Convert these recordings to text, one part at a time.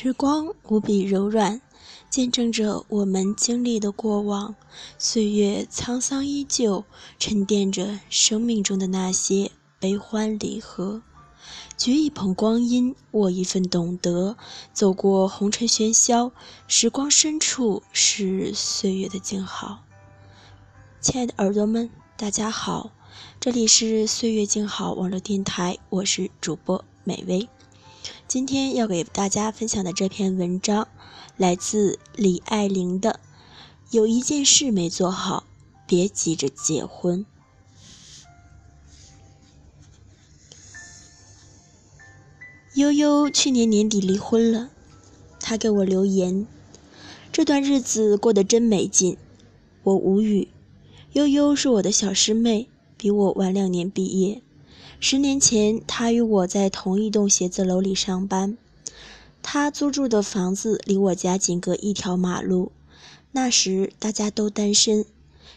时光无比柔软，见证着我们经历的过往。岁月沧桑依旧，沉淀着生命中的那些悲欢离合。举一捧光阴，握一份懂得，走过红尘喧嚣，时光深处是岁月的静好。亲爱的耳朵们，大家好，这里是岁月静好网络电台，我是主播美薇。今天要给大家分享的这篇文章，来自李爱玲的《有一件事没做好，别急着结婚》。悠悠去年年底离婚了，他给我留言：“这段日子过得真没劲。”我无语。悠悠是我的小师妹，比我晚两年毕业。十年前，他与我在同一栋写字楼里上班。他租住的房子离我家仅隔一条马路。那时大家都单身，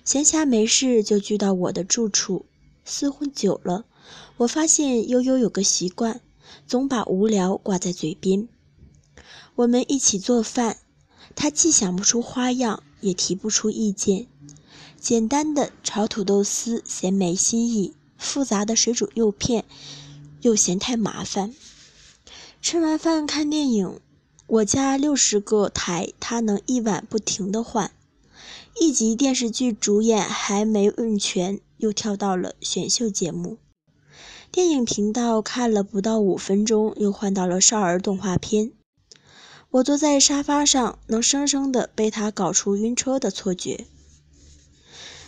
闲暇没事就聚到我的住处。厮混久了，我发现悠悠有个习惯，总把无聊挂在嘴边。我们一起做饭，他既想不出花样，也提不出意见。简单的炒土豆丝，嫌没新意。复杂的水煮肉片又嫌太麻烦。吃完饭看电影，我家六十个台，他能一晚不停的换。一集电视剧主演还没问全，又跳到了选秀节目。电影频道看了不到五分钟，又换到了少儿动画片。我坐在沙发上，能生生的被他搞出晕车的错觉。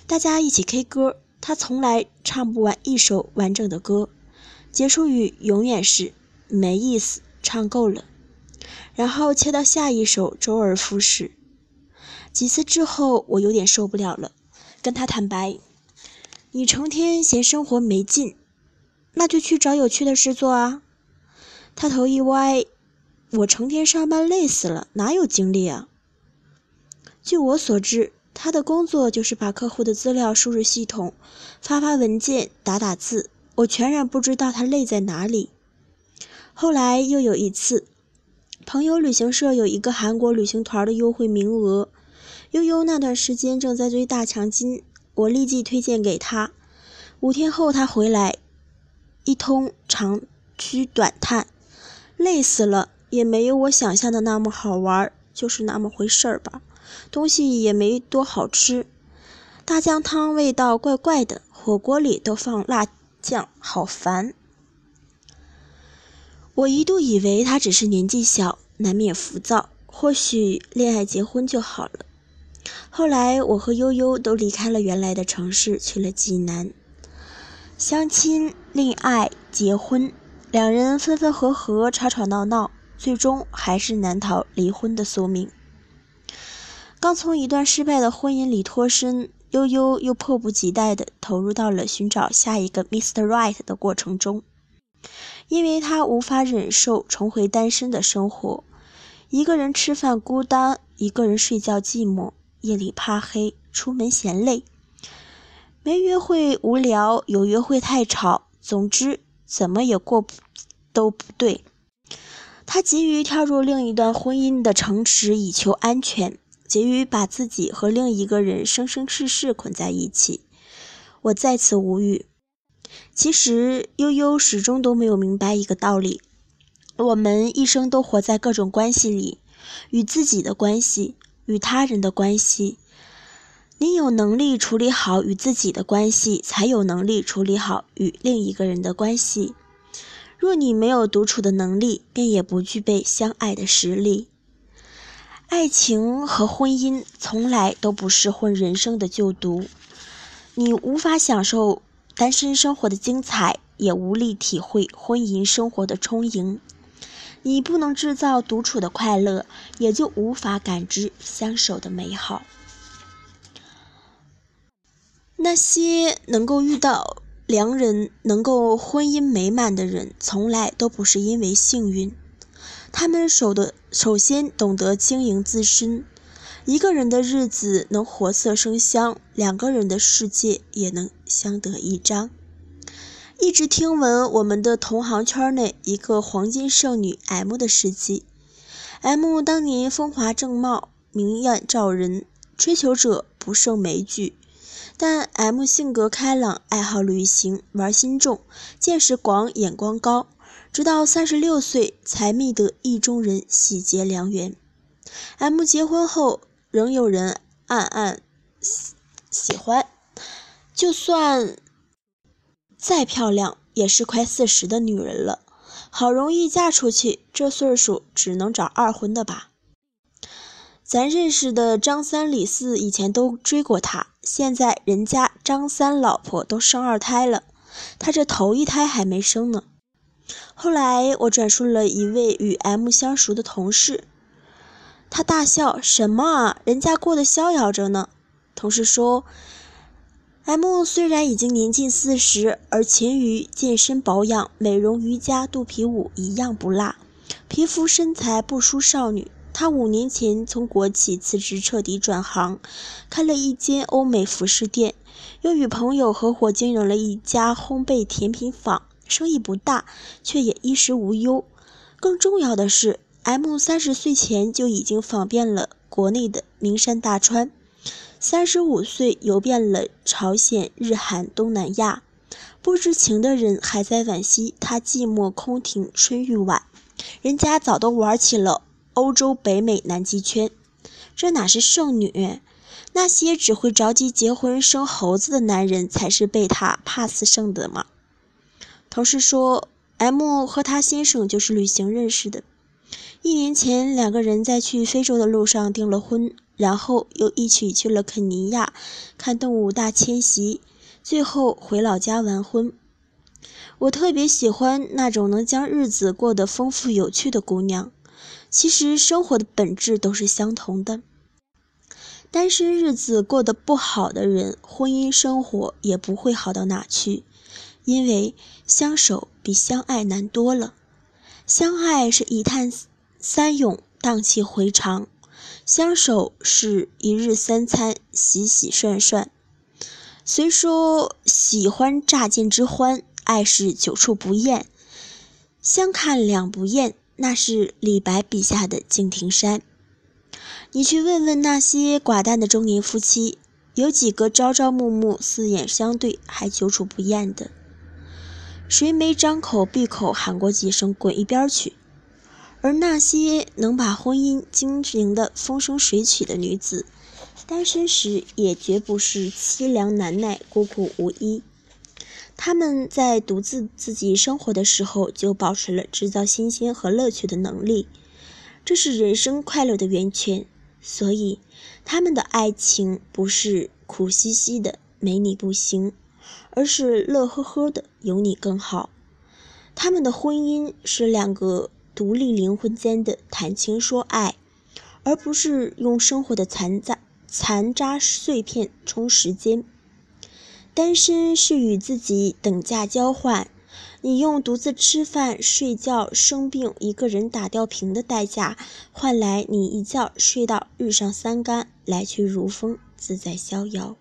大家一起 K 歌。他从来唱不完一首完整的歌，结束语永远是没意思，唱够了，然后切到下一首，周而复始。几次之后，我有点受不了了，跟他坦白：“你成天嫌生活没劲，那就去找有趣的事做啊。”他头一歪：“我成天上班累死了，哪有精力啊？”据我所知。他的工作就是把客户的资料输入系统，发发文件，打打字。我全然不知道他累在哪里。后来又有一次，朋友旅行社有一个韩国旅行团的优惠名额，悠悠那段时间正在追大强金，我立即推荐给他。五天后他回来，一通长吁短叹，累死了，也没有我想象的那么好玩，就是那么回事儿吧。东西也没多好吃，大酱汤味道怪怪的，火锅里都放辣酱，好烦。我一度以为他只是年纪小，难免浮躁，或许恋爱结婚就好了。后来我和悠悠都离开了原来的城市，去了济南。相亲、恋爱、结婚，两人分分合合，吵吵闹闹，最终还是难逃离婚的宿命。刚从一段失败的婚姻里脱身，悠悠又迫不及待地投入到了寻找下一个 Mr. Right 的过程中，因为他无法忍受重回单身的生活，一个人吃饭孤单，一个人睡觉寂寞，夜里怕黑，出门嫌累，没约会无聊，有约会太吵，总之怎么也过不都不对。他急于跳入另一段婚姻的城池以求安全。急于把自己和另一个人生生世世捆在一起，我再次无语。其实悠悠始终都没有明白一个道理：我们一生都活在各种关系里，与自己的关系，与他人的关系。你有能力处理好与自己的关系，才有能力处理好与另一个人的关系。若你没有独处的能力，便也不具备相爱的实力。爱情和婚姻从来都不是混人生的旧毒，你无法享受单身生活的精彩，也无力体会婚姻生活的充盈。你不能制造独处的快乐，也就无法感知相守的美好。那些能够遇到良人、能够婚姻美满的人，从来都不是因为幸运。他们守的首先懂得经营自身，一个人的日子能活色生香，两个人的世界也能相得益彰。一直听闻我们的同行圈内一个黄金剩女 M 的事迹 M 当年风华正茂，明艳照人，追求者不胜枚举。但 M 性格开朗，爱好旅行，玩心重，见识广，眼光高。直到三十六岁才觅得意中人，喜结良缘。M 结婚后，仍有人暗暗喜喜欢，就算再漂亮，也是快四十的女人了。好容易嫁出去，这岁数只能找二婚的吧。咱认识的张三李四以前都追过她，现在人家张三老婆都生二胎了，他这头一胎还没生呢。后来我转述了一位与 M 相熟的同事，他大笑：“什么啊，人家过得逍遥着呢。”同事说。M 虽然已经年近四十，而勤于健身保养、美容、瑜伽、肚皮舞一样不落，皮肤身材不输少女。她五年前从国企辞职，彻底转行，开了一间欧美服饰店，又与朋友合伙经营了一家烘焙甜品坊，生意不大，却也衣食无忧。更重要的是，M 三十岁前就已经访遍了国内的名山大川。三十五岁游遍了朝鲜、日韩、东南亚，不知情的人还在惋惜他寂寞空庭春欲晚，人家早都玩起了欧洲、北美、南极圈。这哪是剩女？那些只会着急结婚生猴子的男人才是被他 pass 剩的吗？同事说，M 和他先生就是旅行认识的，一年前两个人在去非洲的路上订了婚。然后又一起去了肯尼亚看动物大迁徙，最后回老家完婚。我特别喜欢那种能将日子过得丰富有趣的姑娘。其实生活的本质都是相同的。单身日子过得不好的人，婚姻生活也不会好到哪去，因为相守比相爱难多了。相爱是一叹三涌，荡气回肠。相守是一日三餐，洗洗涮涮。虽说喜欢乍见之欢，爱是久处不厌，相看两不厌，那是李白笔下的敬亭山。你去问问那些寡淡的中年夫妻，有几个朝朝暮暮、四眼相对还久处不厌的？谁没张口闭口喊过几声“滚一边去”？而那些能把婚姻经营的风生水起的女子，单身时也绝不是凄凉难耐、孤苦无依。她们在独自自己生活的时候，就保持了制造新鲜和乐趣的能力，这是人生快乐的源泉。所以，他们的爱情不是苦兮兮的没你不行，而是乐呵呵的有你更好。他们的婚姻是两个。独立灵魂间的谈情说爱，而不是用生活的残渣残渣碎片充时间。单身是与自己等价交换，你用独自吃饭、睡觉、生病、一个人打吊瓶的代价，换来你一觉睡到日上三竿，来去如风，自在逍遥。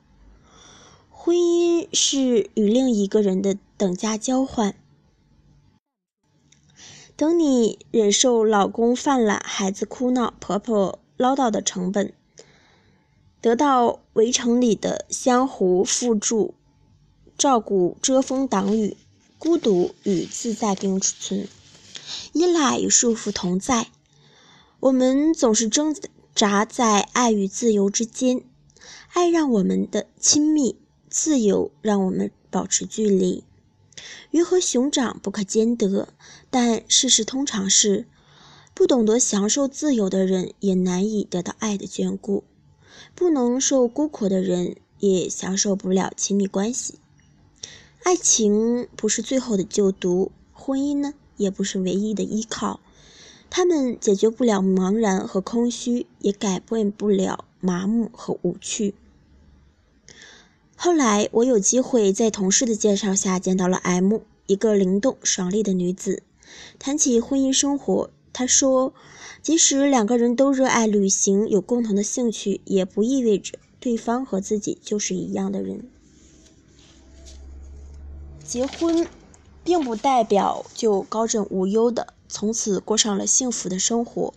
婚姻是与另一个人的等价交换。等你忍受老公犯懒、孩子哭闹、婆婆唠叨的成本，得到围城里的相互扶助、照顾、遮风挡雨，孤独与自在并存，依赖与束缚同在。我们总是挣扎在爱与自由之间，爱让我们的亲密，自由让我们保持距离。鱼和熊掌不可兼得，但事实通常是，不懂得享受自由的人也难以得到爱的眷顾，不能受孤苦的人也享受不了亲密关系。爱情不是最后的救毒，婚姻呢也不是唯一的依靠，他们解决不了茫然和空虚，也改变不了麻木和无趣。后来，我有机会在同事的介绍下见到了 M，一个灵动爽利的女子。谈起婚姻生活，她说：“即使两个人都热爱旅行，有共同的兴趣，也不意味着对方和自己就是一样的人。结婚，并不代表就高枕无忧的从此过上了幸福的生活。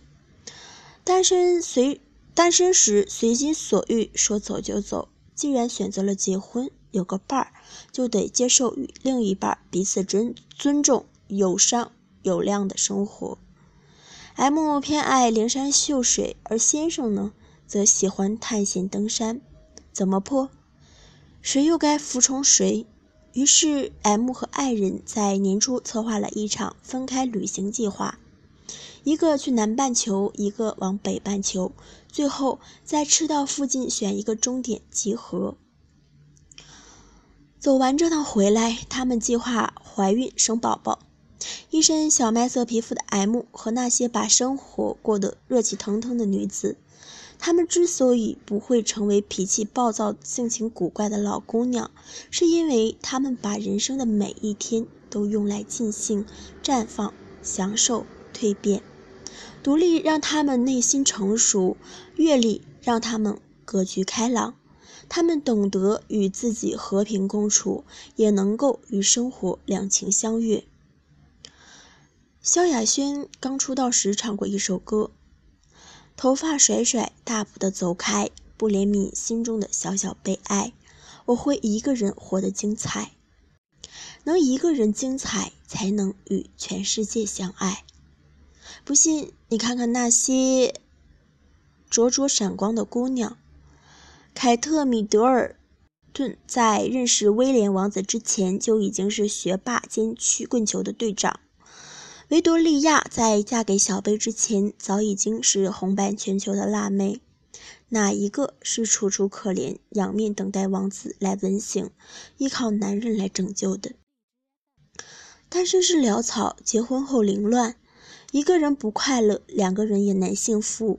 单身随单身时随心所欲，说走就走。既然选择了结婚，有个伴儿，就得接受与另一半彼此尊尊重、有商有量的生活。M 偏爱灵山秀水，而先生呢，则喜欢探险登山。怎么破？谁又该服从谁？于是，M 和爱人在年初策划了一场分开旅行计划，一个去南半球，一个往北半球，最后在赤道附近选一个终点集合。走完这趟回来，他们计划怀孕生宝宝。一身小麦色皮肤的 M 和那些把生活过得热气腾腾的女子。她们之所以不会成为脾气暴躁、性情古怪的老姑娘，是因为她们把人生的每一天都用来尽兴、绽放、享受、蜕变。独立让他们内心成熟，阅历让他们格局开朗。他们懂得与自己和平共处，也能够与生活两情相悦。萧亚轩刚出道时唱过一首歌。头发甩甩，大步的走开，不怜悯心中的小小悲哀。我会一个人活得精彩，能一个人精彩，才能与全世界相爱。不信，你看看那些灼灼闪光的姑娘。凯特·米德尔顿在认识威廉王子之前，就已经是学霸兼曲棍球的队长。维多利亚在嫁给小贝之前，早已经是红遍全球的辣妹。哪一个是楚楚可怜、仰面等待王子来吻醒、依靠男人来拯救的？单身是潦草，结婚后凌乱。一个人不快乐，两个人也难幸福。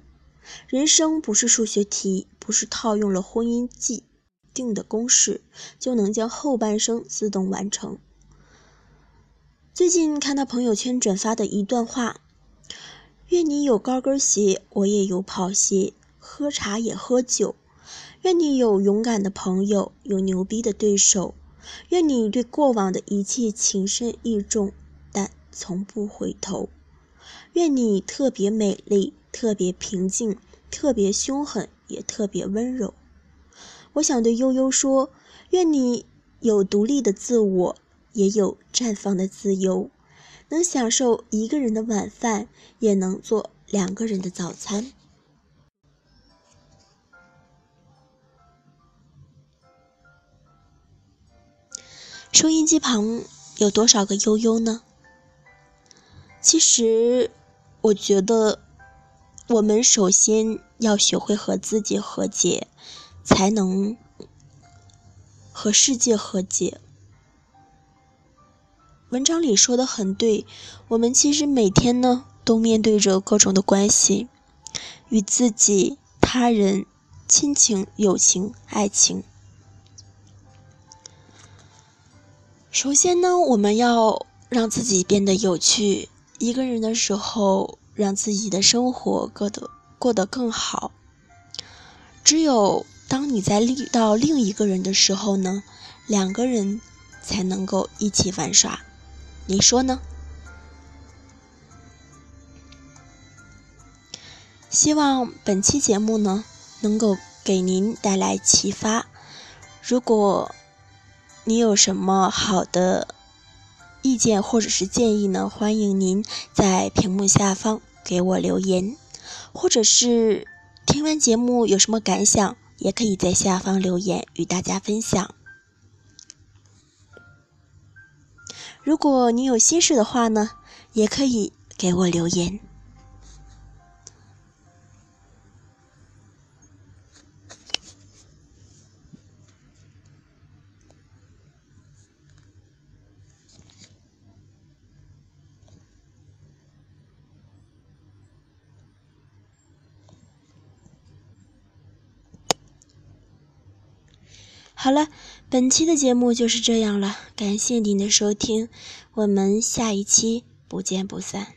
人生不是数学题，不是套用了婚姻既定的公式就能将后半生自动完成。最近看到朋友圈转发的一段话：愿你有高跟鞋，我也有跑鞋，喝茶也喝酒。愿你有勇敢的朋友，有牛逼的对手。愿你对过往的一切情深意重，但从不回头。愿你特别美丽，特别平静，特别凶狠，也特别温柔。我想对悠悠说：愿你有独立的自我。也有绽放的自由，能享受一个人的晚饭，也能做两个人的早餐。收音机旁有多少个悠悠呢？其实，我觉得我们首先要学会和自己和解，才能和世界和解。文章里说的很对，我们其实每天呢都面对着各种的关系，与自己、他人、亲情、友情、爱情。首先呢，我们要让自己变得有趣。一个人的时候，让自己的生活过得过得更好。只有当你在遇到另一个人的时候呢，两个人才能够一起玩耍。你说呢？希望本期节目呢能够给您带来启发。如果你有什么好的意见或者是建议呢，欢迎您在屏幕下方给我留言，或者是听完节目有什么感想，也可以在下方留言与大家分享。如果你有心事的话呢，也可以给我留言。好了，本期的节目就是这样了，感谢您的收听，我们下一期不见不散。